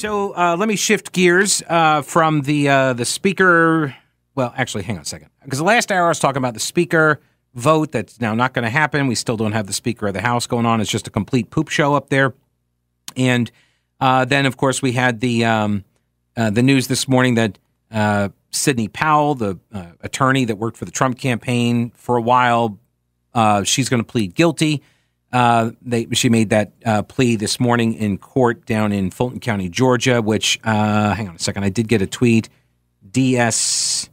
So uh, let me shift gears uh, from the uh, the speaker. Well, actually, hang on a second, because the last hour I was talking about the speaker vote that's now not going to happen. We still don't have the Speaker of the House going on. It's just a complete poop show up there. And uh, then, of course, we had the um, uh, the news this morning that uh, Sidney Powell, the attorney that worked for the Trump campaign for a while, she's going to plead guilty. Uh, they, she made that uh, plea this morning in court down in Fulton County, Georgia. Which, uh, hang on a second, I did get a tweet. DS,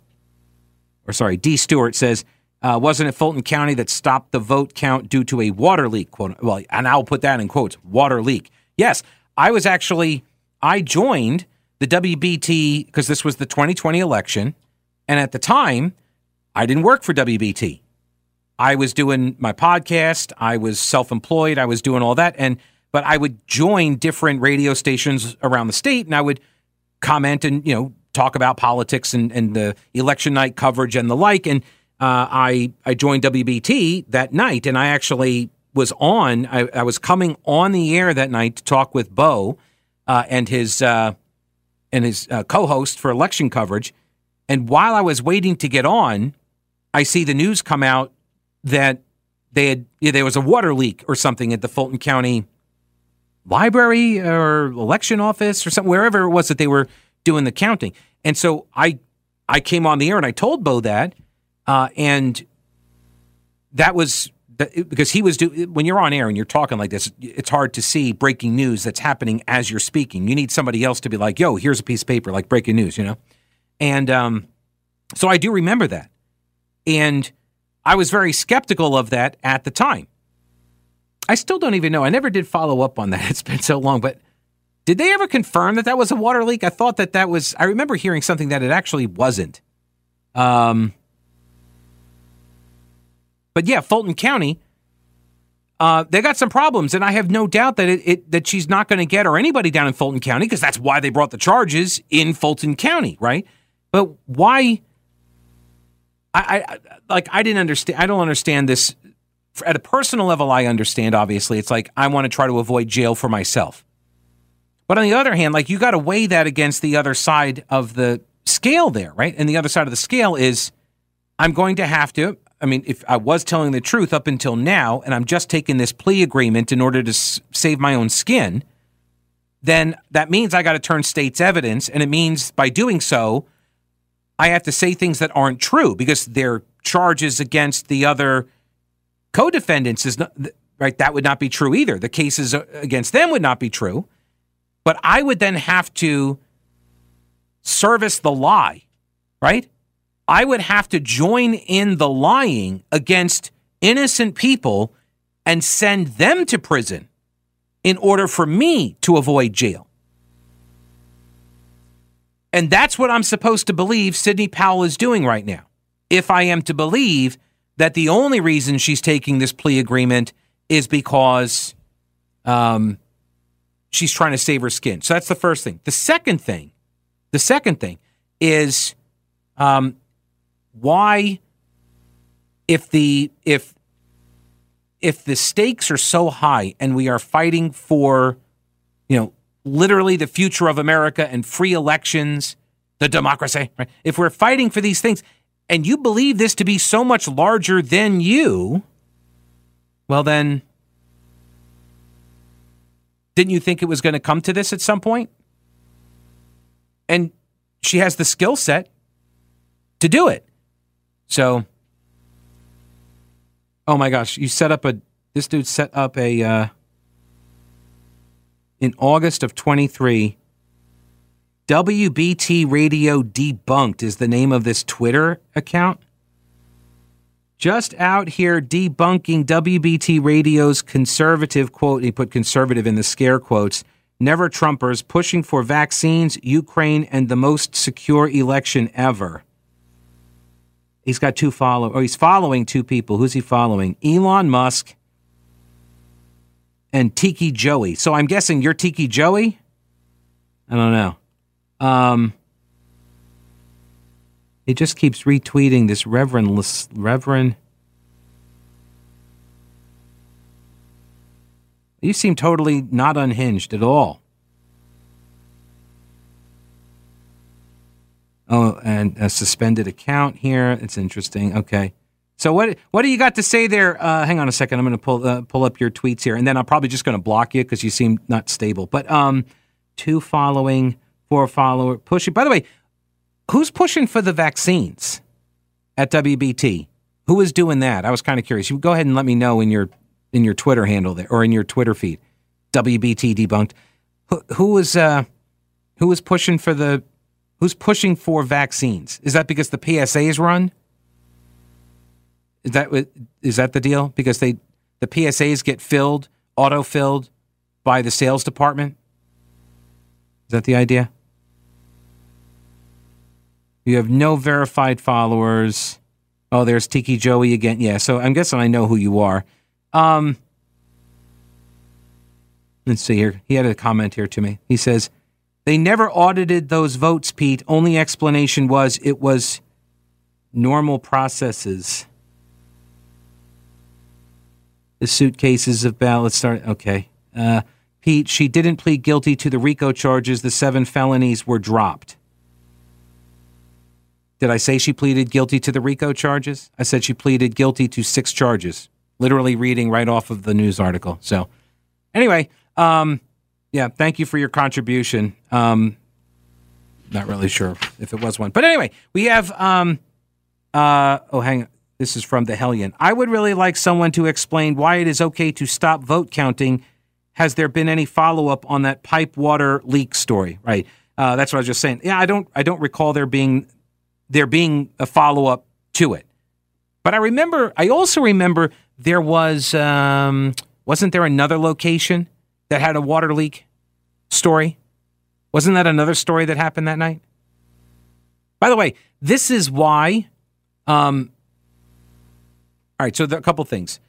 or sorry, D. Stewart says, uh, "Wasn't it Fulton County that stopped the vote count due to a water leak?" Quote. Well, and I'll put that in quotes. Water leak. Yes, I was actually I joined the WBT because this was the 2020 election, and at the time, I didn't work for WBT. I was doing my podcast, I was self-employed, I was doing all that and but I would join different radio stations around the state and I would comment and, you know, talk about politics and, and the election night coverage and the like. And uh, I I joined WBT that night and I actually was on I, I, was coming on the air that night to talk with Bo uh, and his uh, and his uh, co-host for election coverage. And while I was waiting to get on, I see the news come out that they had yeah, there was a water leak or something at the Fulton County library or election office or something wherever it was that they were doing the counting. And so I I came on the air and I told Bo that, uh, and that was because he was do when you're on air and you're talking like this, it's hard to see breaking news that's happening as you're speaking. You need somebody else to be like, "Yo, here's a piece of paper, like breaking news," you know. And um, so I do remember that, and I was very skeptical of that at the time. I still don't even know. I never did follow up on that. It's been so long, but did they ever confirm that that was a water leak? I thought that that was. I remember hearing something that it actually wasn't. Um, but yeah, Fulton County, uh, they got some problems, and I have no doubt that it, it that she's not going to get or anybody down in Fulton County because that's why they brought the charges in Fulton County, right? But why? I, I like I didn't understand. I don't understand this at a personal level. I understand. Obviously, it's like I want to try to avoid jail for myself. But on the other hand, like you got to weigh that against the other side of the scale there, right? And the other side of the scale is I'm going to have to. I mean, if I was telling the truth up until now, and I'm just taking this plea agreement in order to s- save my own skin, then that means I got to turn state's evidence, and it means by doing so, I have to say things that aren't true because their charges against the other co-defendants is not right. That would not be true either. The cases uh, against them would not be true, but I would then have to service the lie, right? I would have to join in the lying against innocent people and send them to prison in order for me to avoid jail. And that's what I'm supposed to believe Sidney Powell is doing right now. If I am to believe that the only reason she's taking this plea agreement is because um, she's trying to save her skin. So that's the first thing. The second thing, the second thing is um, why, if the if if the stakes are so high and we are fighting for, you know, literally the future of America and free elections, the democracy, right? If we're fighting for these things and you believe this to be so much larger than you, well, then didn't you think it was going to come to this at some point? And she has the skill set to do it. So, oh my gosh, you set up a, this dude set up a, uh, in August of 23. WBT Radio Debunked is the name of this Twitter account. Just out here debunking WBT Radio's conservative quote, he put conservative in the scare quotes, never Trumpers pushing for vaccines, Ukraine, and the most secure election ever. He's got two follow, or he's following two people. Who's he following? Elon Musk and Tiki Joey. So I'm guessing you're Tiki Joey. I don't know. Um, he just keeps retweeting this Reverend Reverend. You seem totally not unhinged at all. Oh, and a suspended account here. It's interesting. Okay. So what what do you got to say there? Uh, hang on a second. I'm going to pull uh, pull up your tweets here, and then I'm probably just going to block you because you seem not stable. But um, two following, four follower, pushing. By the way, who's pushing for the vaccines at WBT? Who is doing that? I was kind of curious. You go ahead and let me know in your in your Twitter handle there or in your Twitter feed. WBT debunked. Who, who was uh, who was pushing for the who's pushing for vaccines? Is that because the PSAs run? Is that is that the deal? Because they the PSAs get filled, auto filled by the sales department. Is that the idea? You have no verified followers. Oh, there's Tiki Joey again. Yeah, so I'm guessing I know who you are. Um, let's see here. He had a comment here to me. He says, They never audited those votes, Pete. Only explanation was it was normal processes. The suitcases of ballots start. Okay. Uh, Pete, she didn't plead guilty to the RICO charges. The seven felonies were dropped. Did I say she pleaded guilty to the RICO charges? I said she pleaded guilty to six charges. Literally reading right off of the news article. So, anyway, um, yeah, thank you for your contribution. Um, not really sure if it was one, but anyway, we have. Um, uh, oh, hang on. This is from the Hellion. I would really like someone to explain why it is okay to stop vote counting. Has there been any follow up on that pipe water leak story? Right. Uh, that's what I was just saying. Yeah, I don't. I don't recall there being there being a follow up to it. But I remember, I also remember there was, um, wasn't there another location that had a water leak story? Wasn't that another story that happened that night? By the way, this is why. Um, all right, so a couple things.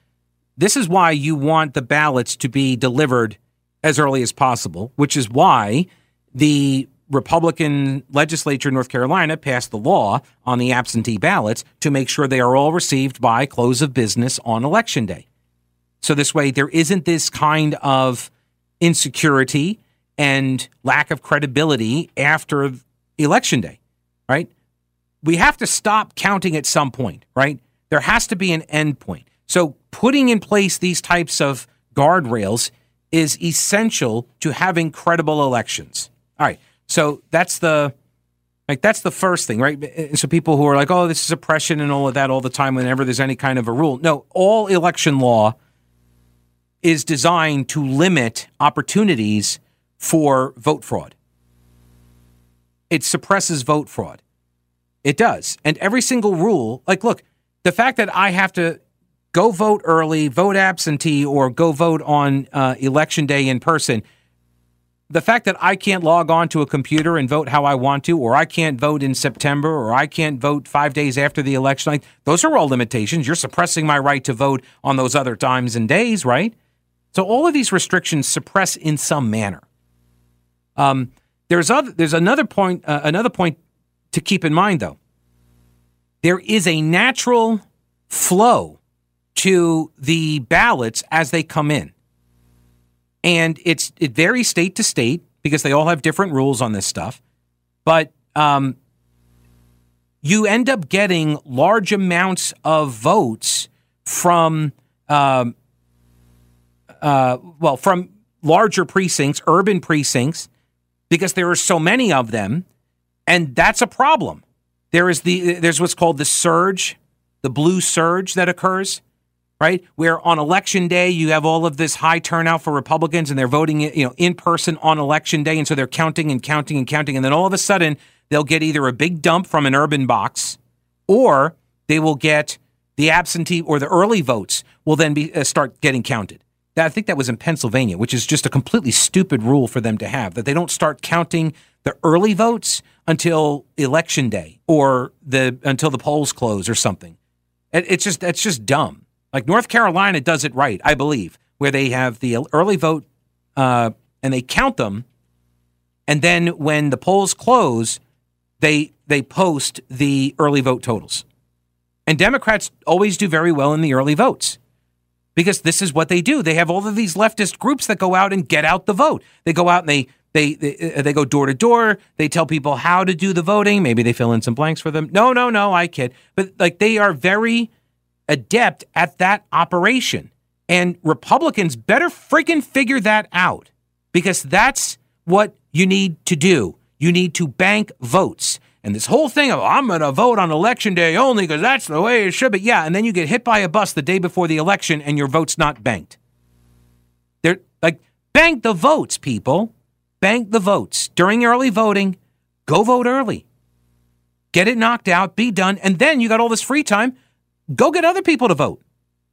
This is why you want the ballots to be delivered as early as possible, which is why the Republican legislature in North Carolina passed the law on the absentee ballots to make sure they are all received by close of business on election day. So this way, there isn't this kind of insecurity and lack of credibility after election day, right? We have to stop counting at some point, right? There has to be an end point. So putting in place these types of guardrails is essential to having credible elections. All right. So that's the like that's the first thing, right? So people who are like, "Oh, this is oppression and all of that all the time whenever there's any kind of a rule." No, all election law is designed to limit opportunities for vote fraud. It suppresses vote fraud. It does. And every single rule, like look, the fact that I have to go vote early, vote absentee or go vote on uh, election day in person the fact that I can't log on to a computer and vote how I want to, or I can't vote in September, or I can't vote five days after the election, like, those are all limitations. You're suppressing my right to vote on those other times and days, right? So all of these restrictions suppress in some manner. Um, there's other, there's another point uh, another point to keep in mind though. There is a natural flow to the ballots as they come in and it's it varies state to state because they all have different rules on this stuff. But um, you end up getting large amounts of votes from, um, uh, well, from larger precincts, urban precincts, because there are so many of them, and that's a problem. There is the there's what's called the surge, the blue surge that occurs right? Where on election day you have all of this high turnout for Republicans and they're voting, you know, in person on election day, and so they're counting and counting and counting, and then all of a sudden they'll get either a big dump from an urban box, or they will get the absentee or the early votes will then be uh, start getting counted. That, I think that was in Pennsylvania, which is just a completely stupid rule for them to have that they don't start counting the early votes until election day or the until the polls close or something. It, it's just that's just dumb. Like North Carolina does it right, I believe, where they have the early vote uh, and they count them, and then when the polls close, they they post the early vote totals. And Democrats always do very well in the early votes because this is what they do. They have all of these leftist groups that go out and get out the vote. They go out and they they they, uh, they go door to door. They tell people how to do the voting. Maybe they fill in some blanks for them. No, no, no, I kid. But like they are very adept at that operation. And Republicans better freaking figure that out because that's what you need to do. You need to bank votes. And this whole thing of I'm going to vote on election day only because that's the way it should be. Yeah, and then you get hit by a bus the day before the election and your vote's not banked. They're like bank the votes, people. Bank the votes during early voting. Go vote early. Get it knocked out, be done, and then you got all this free time. Go get other people to vote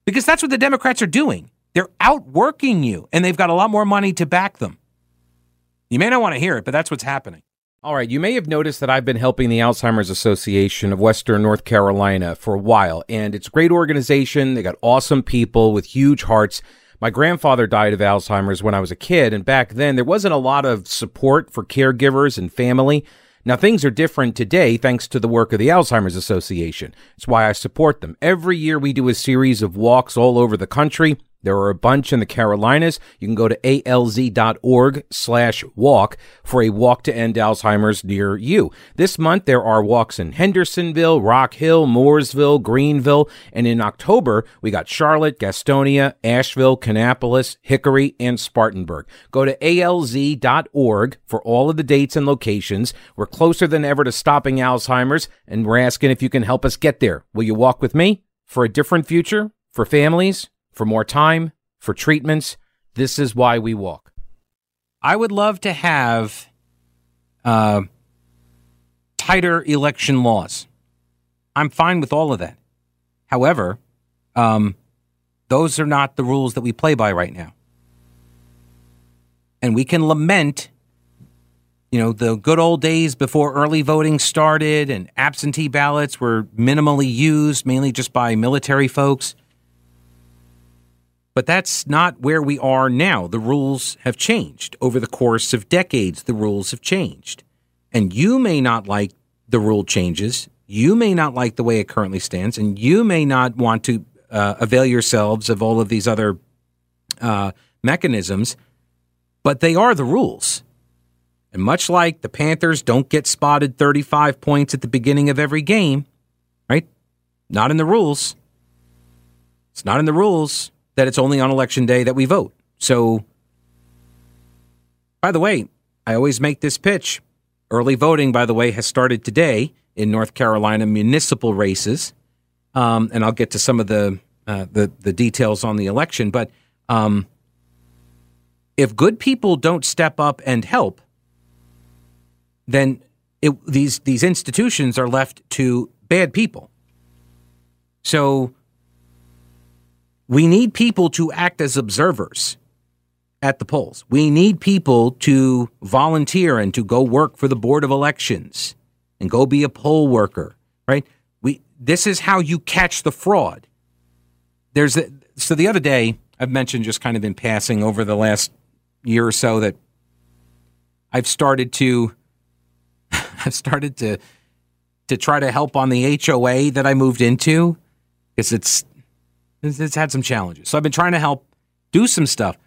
because that's what the Democrats are doing. They're outworking you, and they've got a lot more money to back them. You may not want to hear it, but that's what's happening. All right, you may have noticed that I've been helping the Alzheimer's Association of Western North Carolina for a while, and it's a great organization. They got awesome people with huge hearts. My grandfather died of Alzheimer's when I was a kid, and back then there wasn't a lot of support for caregivers and family. Now, things are different today thanks to the work of the Alzheimer's Association. It's why I support them. Every year we do a series of walks all over the country. There are a bunch in the Carolinas. You can go to alz.org slash walk for a walk to end Alzheimer's near you. This month, there are walks in Hendersonville, Rock Hill, Mooresville, Greenville, and in October, we got Charlotte, Gastonia, Asheville, Kannapolis, Hickory, and Spartanburg. Go to alz.org for all of the dates and locations. We're closer than ever to stopping Alzheimer's, and we're asking if you can help us get there. Will you walk with me for a different future for families? For more time, for treatments. This is why we walk. I would love to have uh, tighter election laws. I'm fine with all of that. However, um, those are not the rules that we play by right now. And we can lament, you know, the good old days before early voting started and absentee ballots were minimally used, mainly just by military folks. But that's not where we are now. The rules have changed. Over the course of decades, the rules have changed. And you may not like the rule changes. You may not like the way it currently stands. And you may not want to uh, avail yourselves of all of these other uh, mechanisms. But they are the rules. And much like the Panthers don't get spotted 35 points at the beginning of every game, right? Not in the rules. It's not in the rules that it's only on election day that we vote. So, by the way, I always make this pitch. Early voting, by the way, has started today in North Carolina municipal races, um, and I'll get to some of the uh, the, the details on the election. But um, if good people don't step up and help, then it, these these institutions are left to bad people. So we need people to act as observers at the polls. We need people to volunteer and to go work for the Board of Elections and go be a poll worker, right? We this is how you catch the fraud. There's a, so the other day I've mentioned just kind of in passing over the last year or so that I've started to I've started to to try to help on the HOA that I moved into because it's it's, it's had some challenges. So I've been trying to help do some stuff.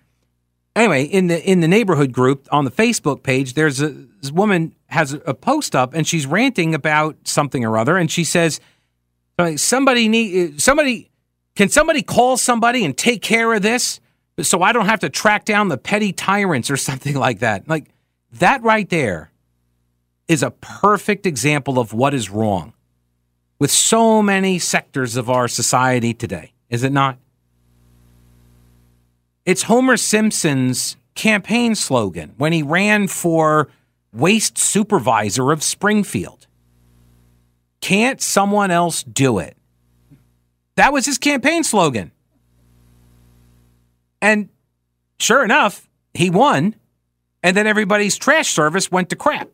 Anyway, in the in the neighborhood group on the Facebook page, there's a this woman has a post up and she's ranting about something or other, and she says, uh, "Somebody need uh, somebody can somebody call somebody and take care of this, so I don't have to track down the petty tyrants or something like that." Like that right there is a perfect example of what is wrong with so many sectors of our society today is it not? It's Homer Simpson's campaign slogan when he ran for waste supervisor of Springfield. Can't someone else do it? That was his campaign slogan. And sure enough, he won. And then everybody's trash service went to crap.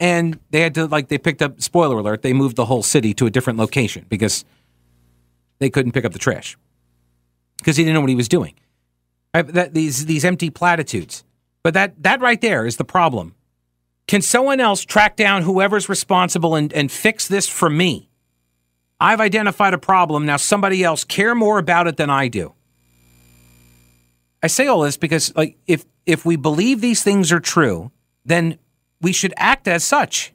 And they had to, like, they picked up, spoiler alert, they moved the whole city to a different location because they couldn't pick up the trash because he didn't know what he was doing. I, that, these, these empty platitudes. But that, that right there is the problem. Can someone else track down whoever's responsible and, and fix this for me? I've identified a problem. Now somebody else care more about it than I do. I say all this because like if if we believe these things are true, then we should act as such.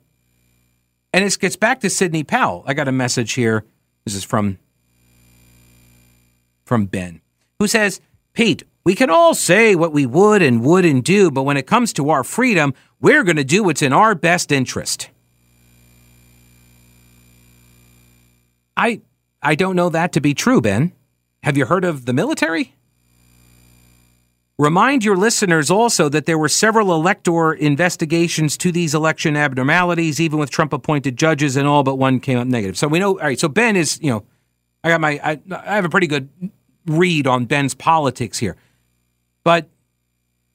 And this gets back to Sidney Powell. I got a message here. This is from from Ben, who says, "Pete, we can all say what we would and wouldn't do, but when it comes to our freedom, we're going to do what's in our best interest." I I don't know that to be true, Ben. Have you heard of the military? Remind your listeners also that there were several elector investigations to these election abnormalities, even with Trump appointed judges, and all but one came up negative. So we know. All right. So Ben is, you know, I got my, I, I have a pretty good read on Ben's politics here, but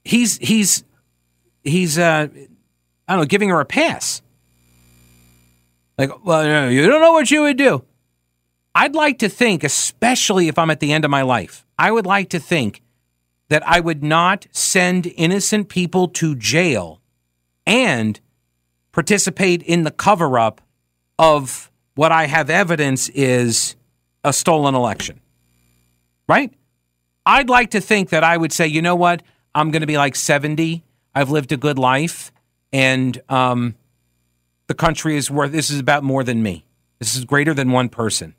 he's he's he's uh, I don't know, giving her a pass. Like, well, you don't know what you would do. I'd like to think, especially if I'm at the end of my life, I would like to think that I would not send innocent people to jail and participate in the cover up of what I have evidence is a stolen election. Right? I'd like to think that I would say, you know what? I'm going to be like 70. I've lived a good life. And um, the country is worth, this is about more than me. This is greater than one person.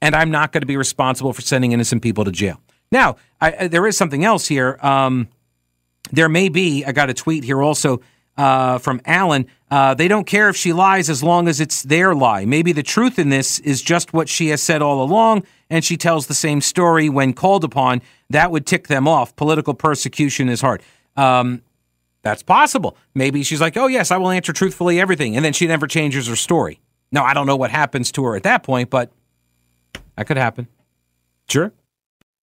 And I'm not going to be responsible for sending innocent people to jail. Now, I, there is something else here. Um, there may be, I got a tweet here also uh, from Alan. Uh, they don't care if she lies as long as it's their lie. Maybe the truth in this is just what she has said all along, and she tells the same story when called upon. That would tick them off. Political persecution is hard. Um, that's possible. Maybe she's like, oh, yes, I will answer truthfully everything. And then she never changes her story. Now, I don't know what happens to her at that point, but that could happen. Sure.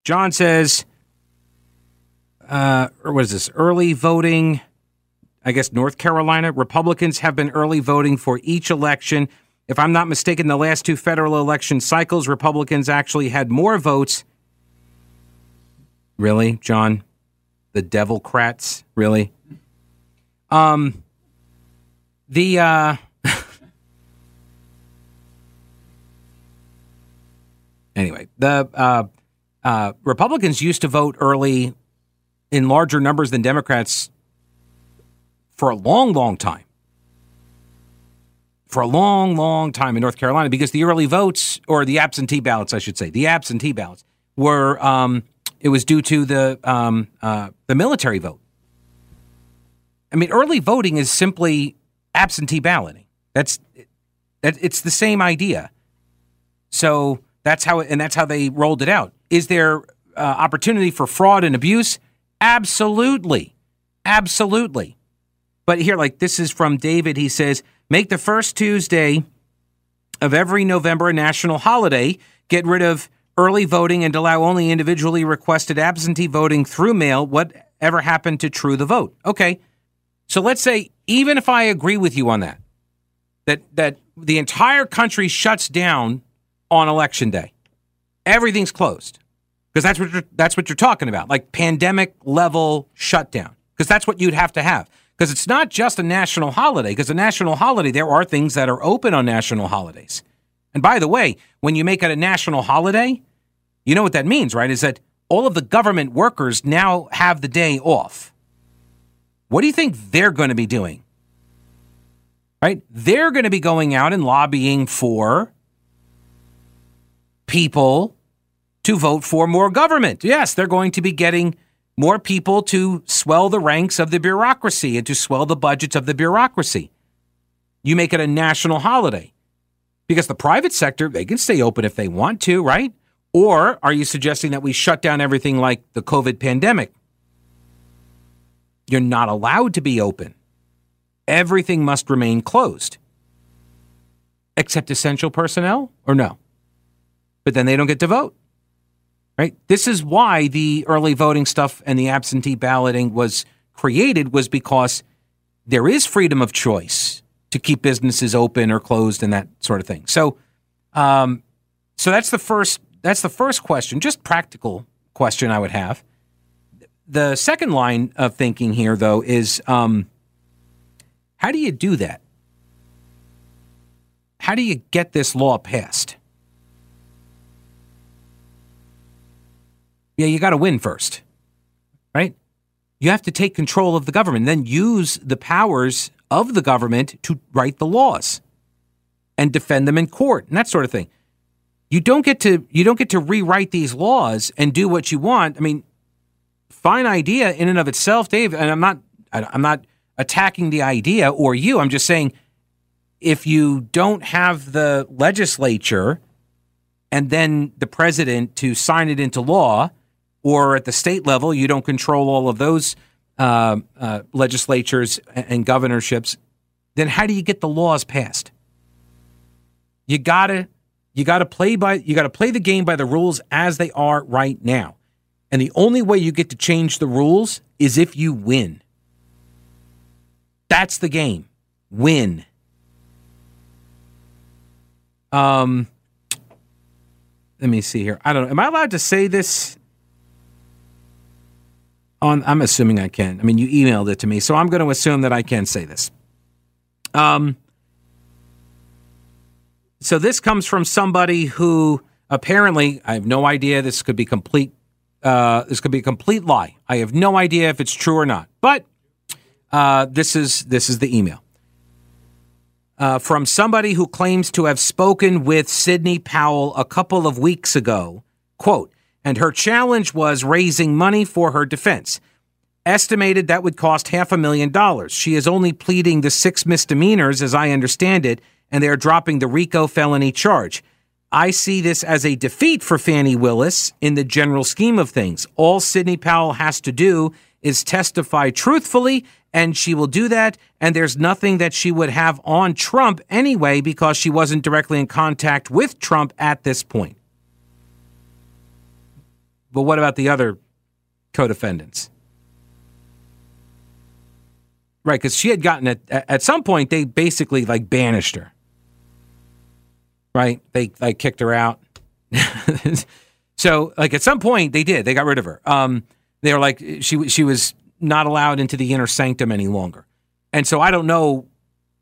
John says, uh, or what is this? Early voting. I guess North Carolina Republicans have been early voting for each election. If I'm not mistaken, the last two federal election cycles, Republicans actually had more votes. Really, John? The Devilcrats? Really? Um, the uh, anyway, the uh, uh, Republicans used to vote early in larger numbers than Democrats for a long, long time. For a long, long time in North Carolina, because the early votes, or the absentee ballots, I should say, the absentee ballots were, um, it was due to the um, uh, the military vote. I mean, early voting is simply absentee balloting. That's that. It's the same idea. So that's how, and that's how they rolled it out. Is there uh, opportunity for fraud and abuse? Absolutely. Absolutely. But here, like this is from David. He says, make the first Tuesday of every November a national holiday. Get rid of early voting and allow only individually requested absentee voting through mail. Whatever happened to true the vote? Okay. So let's say, even if I agree with you on that, that, that the entire country shuts down on election day everything's closed because that's what you're, that's what you're talking about, like pandemic level shutdown. Because that's what you'd have to have. Because it's not just a national holiday. Because a national holiday, there are things that are open on national holidays. And by the way, when you make it a national holiday, you know what that means, right? Is that all of the government workers now have the day off. What do you think they're going to be doing? Right? They're going to be going out and lobbying for people to vote for more government. Yes, they're going to be getting more people to swell the ranks of the bureaucracy and to swell the budgets of the bureaucracy. You make it a national holiday because the private sector, they can stay open if they want to, right? Or are you suggesting that we shut down everything like the COVID pandemic? You're not allowed to be open. Everything must remain closed. Except essential personnel or no? But then they don't get to vote Right? This is why the early voting stuff and the absentee balloting was created was because there is freedom of choice to keep businesses open or closed and that sort of thing. So, um, so that's the first. That's the first question. Just practical question I would have. The second line of thinking here, though, is um, how do you do that? How do you get this law passed? Yeah, you got to win first, right? You have to take control of the government, then use the powers of the government to write the laws and defend them in court and that sort of thing. You don't get to you don't get to rewrite these laws and do what you want. I mean, fine idea in and of itself, Dave. And I'm not I'm not attacking the idea or you. I'm just saying if you don't have the legislature and then the president to sign it into law, or at the state level, you don't control all of those uh, uh, legislatures and governorships, then how do you get the laws passed? You gotta you gotta play by you gotta play the game by the rules as they are right now. And the only way you get to change the rules is if you win. That's the game. Win. Um let me see here. I don't know. Am I allowed to say this on I'm assuming I can. I mean, you emailed it to me, so I'm going to assume that I can say this. Um so this comes from somebody who apparently I have no idea this could be complete uh, this could be a complete lie. I have no idea if it's true or not. But uh, this is this is the email uh, from somebody who claims to have spoken with Sidney Powell a couple of weeks ago. Quote: And her challenge was raising money for her defense. Estimated that would cost half a million dollars. She is only pleading the six misdemeanors, as I understand it, and they are dropping the RICO felony charge. I see this as a defeat for Fani Willis in the general scheme of things. All Sidney Powell has to do is testify truthfully, and she will do that. And there's nothing that she would have on Trump anyway because she wasn't directly in contact with Trump at this point. But what about the other co defendants? Right, because she had gotten it at some point, they basically like banished her right? They like kicked her out. so like at some point they did. They got rid of her. Um, they were like she she was not allowed into the inner sanctum any longer. And so I don't know.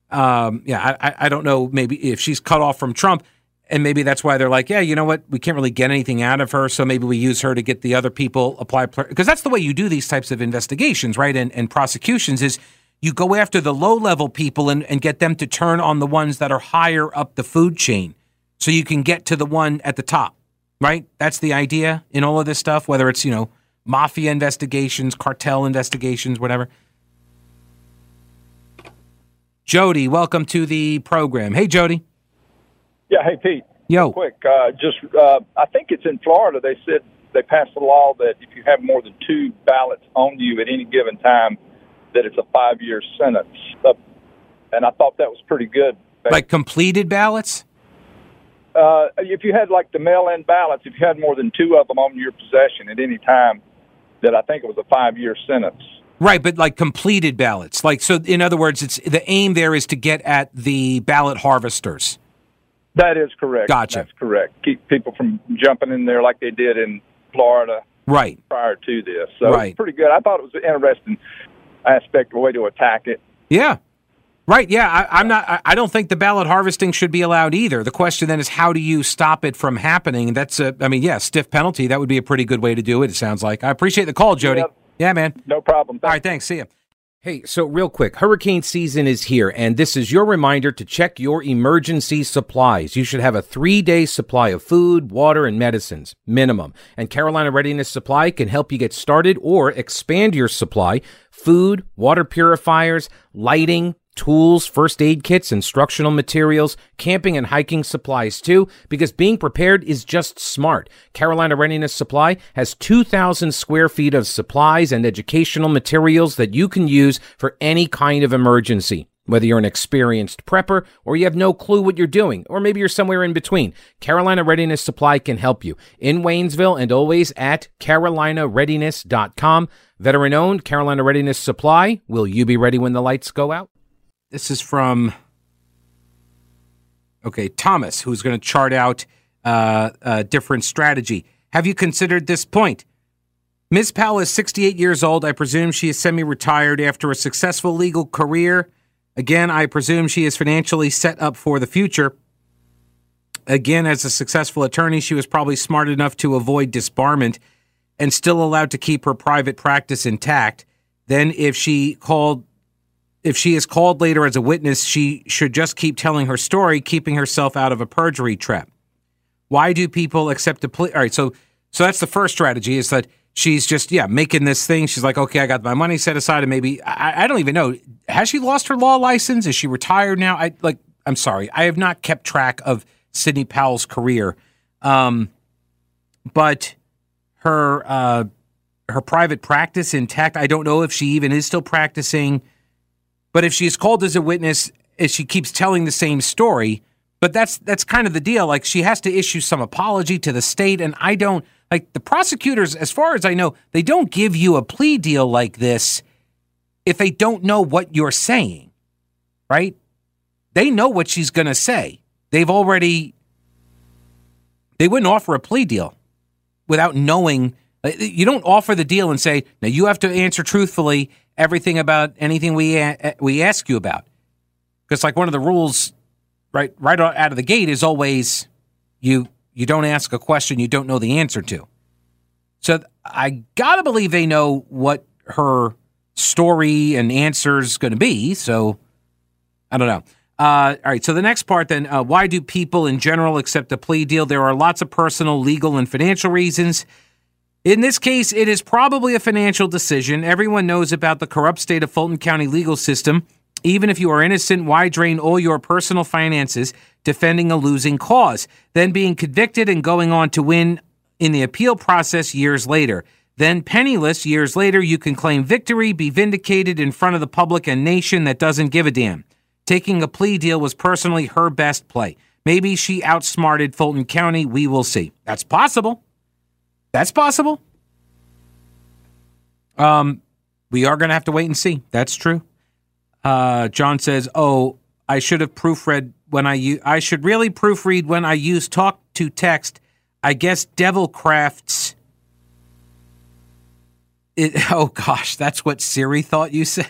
Um, yeah, I, I don't know. Maybe if she's cut off from Trump, and maybe that's why they're like, yeah, you know what? We can't really get anything out of her, so maybe we use her to get the other people apply because that's the way you do these types of investigations, right? And, and prosecutions is you go after the low level people and, and get them to turn on the ones that are higher up the food chain so you can get to the one at the top, right? That's the idea in all of this stuff, whether it's, you know, mafia investigations, cartel investigations, whatever. Jody, welcome to the program. Hey, Jody. Yeah, hey, Pete. Yo. quick, uh, just, uh, I think it's in Florida. They said they passed a law that if you have more than two ballots on you at any given time, that it's a five year sentence. Uh, and I thought that was pretty good. Like completed ballots? uh, if you had like the mail-in ballots, if you had more than two of them on your possession at any time, that I think it was a five-year sentence. Right, but like completed ballots, like so. In other words, it's the aim there is to get at the ballot harvesters. That is correct. Gotcha. That's correct. Keep people from jumping in there like they did in Florida. Right. Prior to this, so right. pretty good. I thought it was an interesting aspect, a way to attack it. Yeah, Right. Yeah. I, am not. I don't think the ballot harvesting should be allowed either. The question then is how do you stop it from happening? That's a. I mean, yeah, stiff penalty. That would be a pretty good way to do it. It sounds like. I appreciate the call, Jody. Yep. Yeah, man. No problem. Thanks. All right. Thanks. See you. Hey, so real quick, hurricane season is here, and this is your reminder to check your emergency supplies. You should have a three day supply of food, water, and medicines, minimum. And Carolina Readiness Supply can help you get started or expand your supply. Food, water purifiers, lighting, tools, first aid kits, instructional materials, camping and hiking supplies too, because being prepared is just smart. Carolina Readiness Supply has 2,000 square feet of supplies and educational materials that you can use for any kind of emergency. Whether you're an experienced prepper or you have no clue what you're doing, or maybe you're somewhere in between, Carolina Readiness Supply can help you. In Waynesville and always at carolinareadiness.com. Veteran owned Carolina Readiness Supply. Will you be ready when the lights go out? This is from, okay, Thomas, who's going to chart out uh, a different strategy. Have you considered this point? Ms. Powell is 68 years old. I presume she is semi retired after a successful legal career Again, I presume she is financially set up for the future. Again, as a successful attorney, she was probably smart enough to avoid disbarment and still allowed to keep her private practice intact. Then, if she called, if she is called later as a witness, she should just keep telling her story, keeping herself out of a perjury trap. Why do people accept a plea? All right, so so that's the first strategy: is that she's just yeah making this thing. She's like, okay, I got my money set aside, and maybe I, I don't even know. Has she lost her law license? Is she retired now? I like. I'm sorry, I have not kept track of Sidney Powell's career, um, but her uh, her private practice intact. I don't know if she even is still practicing, but if she's called as a witness, if she keeps telling the same story. But that's that's kind of the deal. Like she has to issue some apology to the state, and I don't. Like the prosecutors, as far as I know, they don't give you a plea deal like this if they don't know what you're saying, right? They know what she's going to say. They've already, they wouldn't offer a plea deal without knowing. Uh, you don't offer the deal and say, now you have to answer truthfully everything about anything we, we ask you about. Because, like, one of the rules right, right out of the gate is always you you don't ask a question you don't know the answer to. So I got to believe they know what her story and answers going to be. So I don't know. Uh, all right. So the next part then, uh, why do people in general accept a plea deal? There are lots of personal, legal, and financial reasons. In this case, it is probably a financial decision. Everyone knows about the corrupt state of Fulton County legal system. Even if you are innocent, why drain all your personal finances defending a losing cause, then being convicted and going on to win in the appeal process years later? Then, penniless years later, you can claim victory, be vindicated in front of the public and nation that doesn't give a damn. Taking a plea deal was personally her best play. Maybe she outsmarted Fulton County. We will see. That's possible. That's possible. Um, we are going to have to wait and see. That's true. Uh, John says, "Oh, I should have proofread when I use. I should really proofread when I use talk to text. I guess Devil crafts." It, oh gosh, that's what Siri thought you said.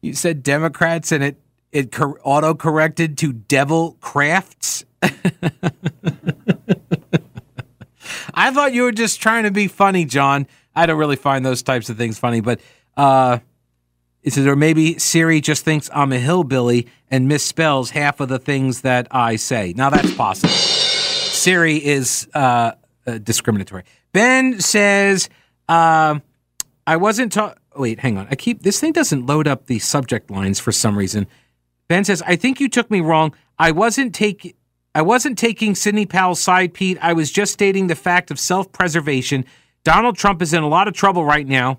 You said Democrats, and it it auto corrected to Devil crafts. I thought you were just trying to be funny, John. I don't really find those types of things funny, but uh, it says, or maybe Siri just thinks I'm a hillbilly and misspells half of the things that I say. Now that's possible. Siri is uh, uh, discriminatory. Ben says, uh, I wasn't talking. Wait, hang on. I keep this thing doesn't load up the subject lines for some reason. Ben says, I think you took me wrong. I wasn't taking. I wasn't taking Sidney Powell's side, Pete. I was just stating the fact of self preservation. Donald Trump is in a lot of trouble right now.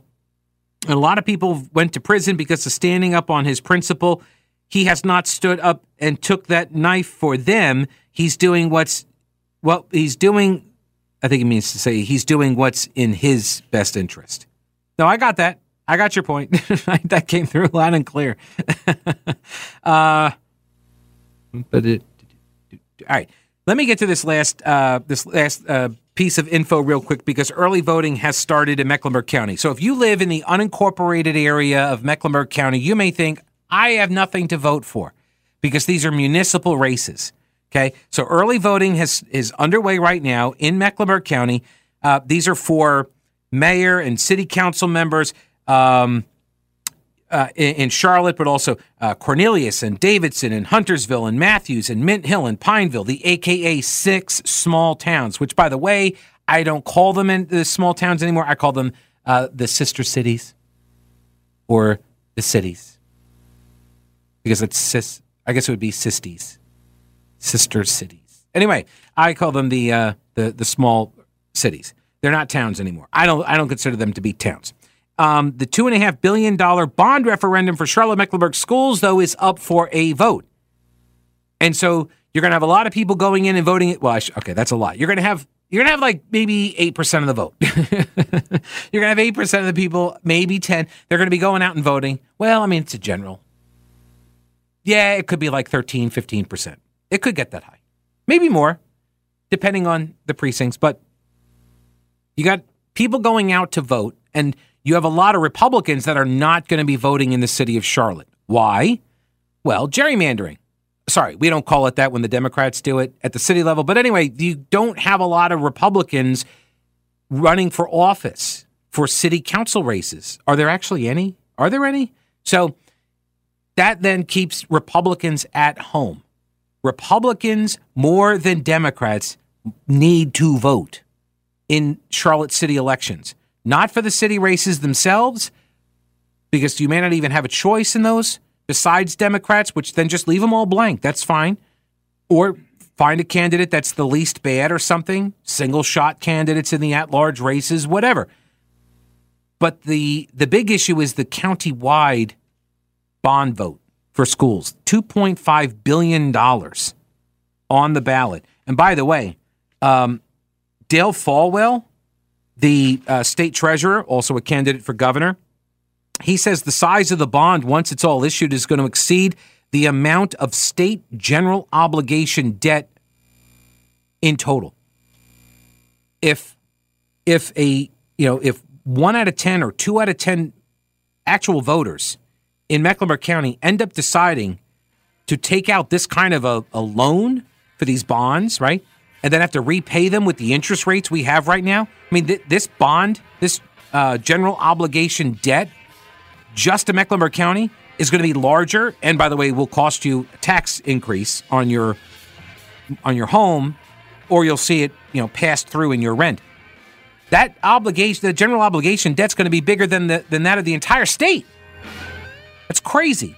And a lot of people went to prison because of standing up on his principle. He has not stood up and took that knife for them. He's doing what's, well, he's doing, I think it means to say he's doing what's in his best interest. No, I got that. I got your point. that came through loud and clear. uh, but it, all right. Let me get to this last, uh, this last uh, piece of info real quick because early voting has started in Mecklenburg County. So if you live in the unincorporated area of Mecklenburg County, you may think, I have nothing to vote for because these are municipal races. Okay. So early voting has, is underway right now in Mecklenburg County. Uh, these are for mayor and city council members. Um, uh, in, in, Charlotte, but also uh, Cornelius and Davidson and Huntersville and Matthews and Mint Hill and Pineville, the AKA six small towns, which, by the way, I don't call them in the small towns anymore. I call them uh, the sister cities or the cities because it's cis. I guess it would be sistes, sister cities. Anyway, I call them the uh, the the small cities. They're not towns anymore. I don't I don't consider them to be towns. Um, the $2.5 billion bond referendum for Charlotte Mecklenburg schools, though, is up for a vote. And so you're going to have a lot of people going in and voting. Well, sh- okay, that's a lot. You're going to have you're going to have like maybe 8% of the vote. you're going to have 8% of the people, maybe 10. They're going to be going out and voting. Well, I mean, it's a general. Yeah, it could be like 13, 15%. It could get that high. Maybe more, depending on the precincts. But you got people going out to vote, and you have a lot of Republicans that are not going to be voting in the city of Charlotte. Why? Well, gerrymandering sorry, we don't call it that when the Democrats do it at the city level. But anyway, you don't have a lot of Republicans running for office for city council races. Are there actually any? Are there any? So that then keeps Republicans at home. Republicans, more than Democrats, need to vote in Charlotte city elections. Not for the city races themselves, because you may not even have a choice in those besides Democrats, which then just leave them all blank. That's fine. Or find a candidate that's the least bad or something, single shot candidates in the at large races, whatever. But the the big issue is the county-wide bond vote for schools. 2.5 billion dollars on the ballot. And by the way, um, Dale Folwell, the uh, state treasurer, also a candidate for governor, he says the size of the bond, once it's all issued, is going to exceed the amount of state general obligation debt in total. If if a you know if one out of ten or two out of ten actual voters in Mecklenburg County end up deciding to take out this kind of a, a loan for these bonds, right? And then have to repay them with the interest rates we have right now. I mean, th- this bond, this uh, general obligation debt just to Mecklenburg County is going to be larger, and by the way, will cost you a tax increase on your on your home, or you'll see it you know passed through in your rent. That obligation, the general obligation debt's going to be bigger than the, than that of the entire state. That's crazy.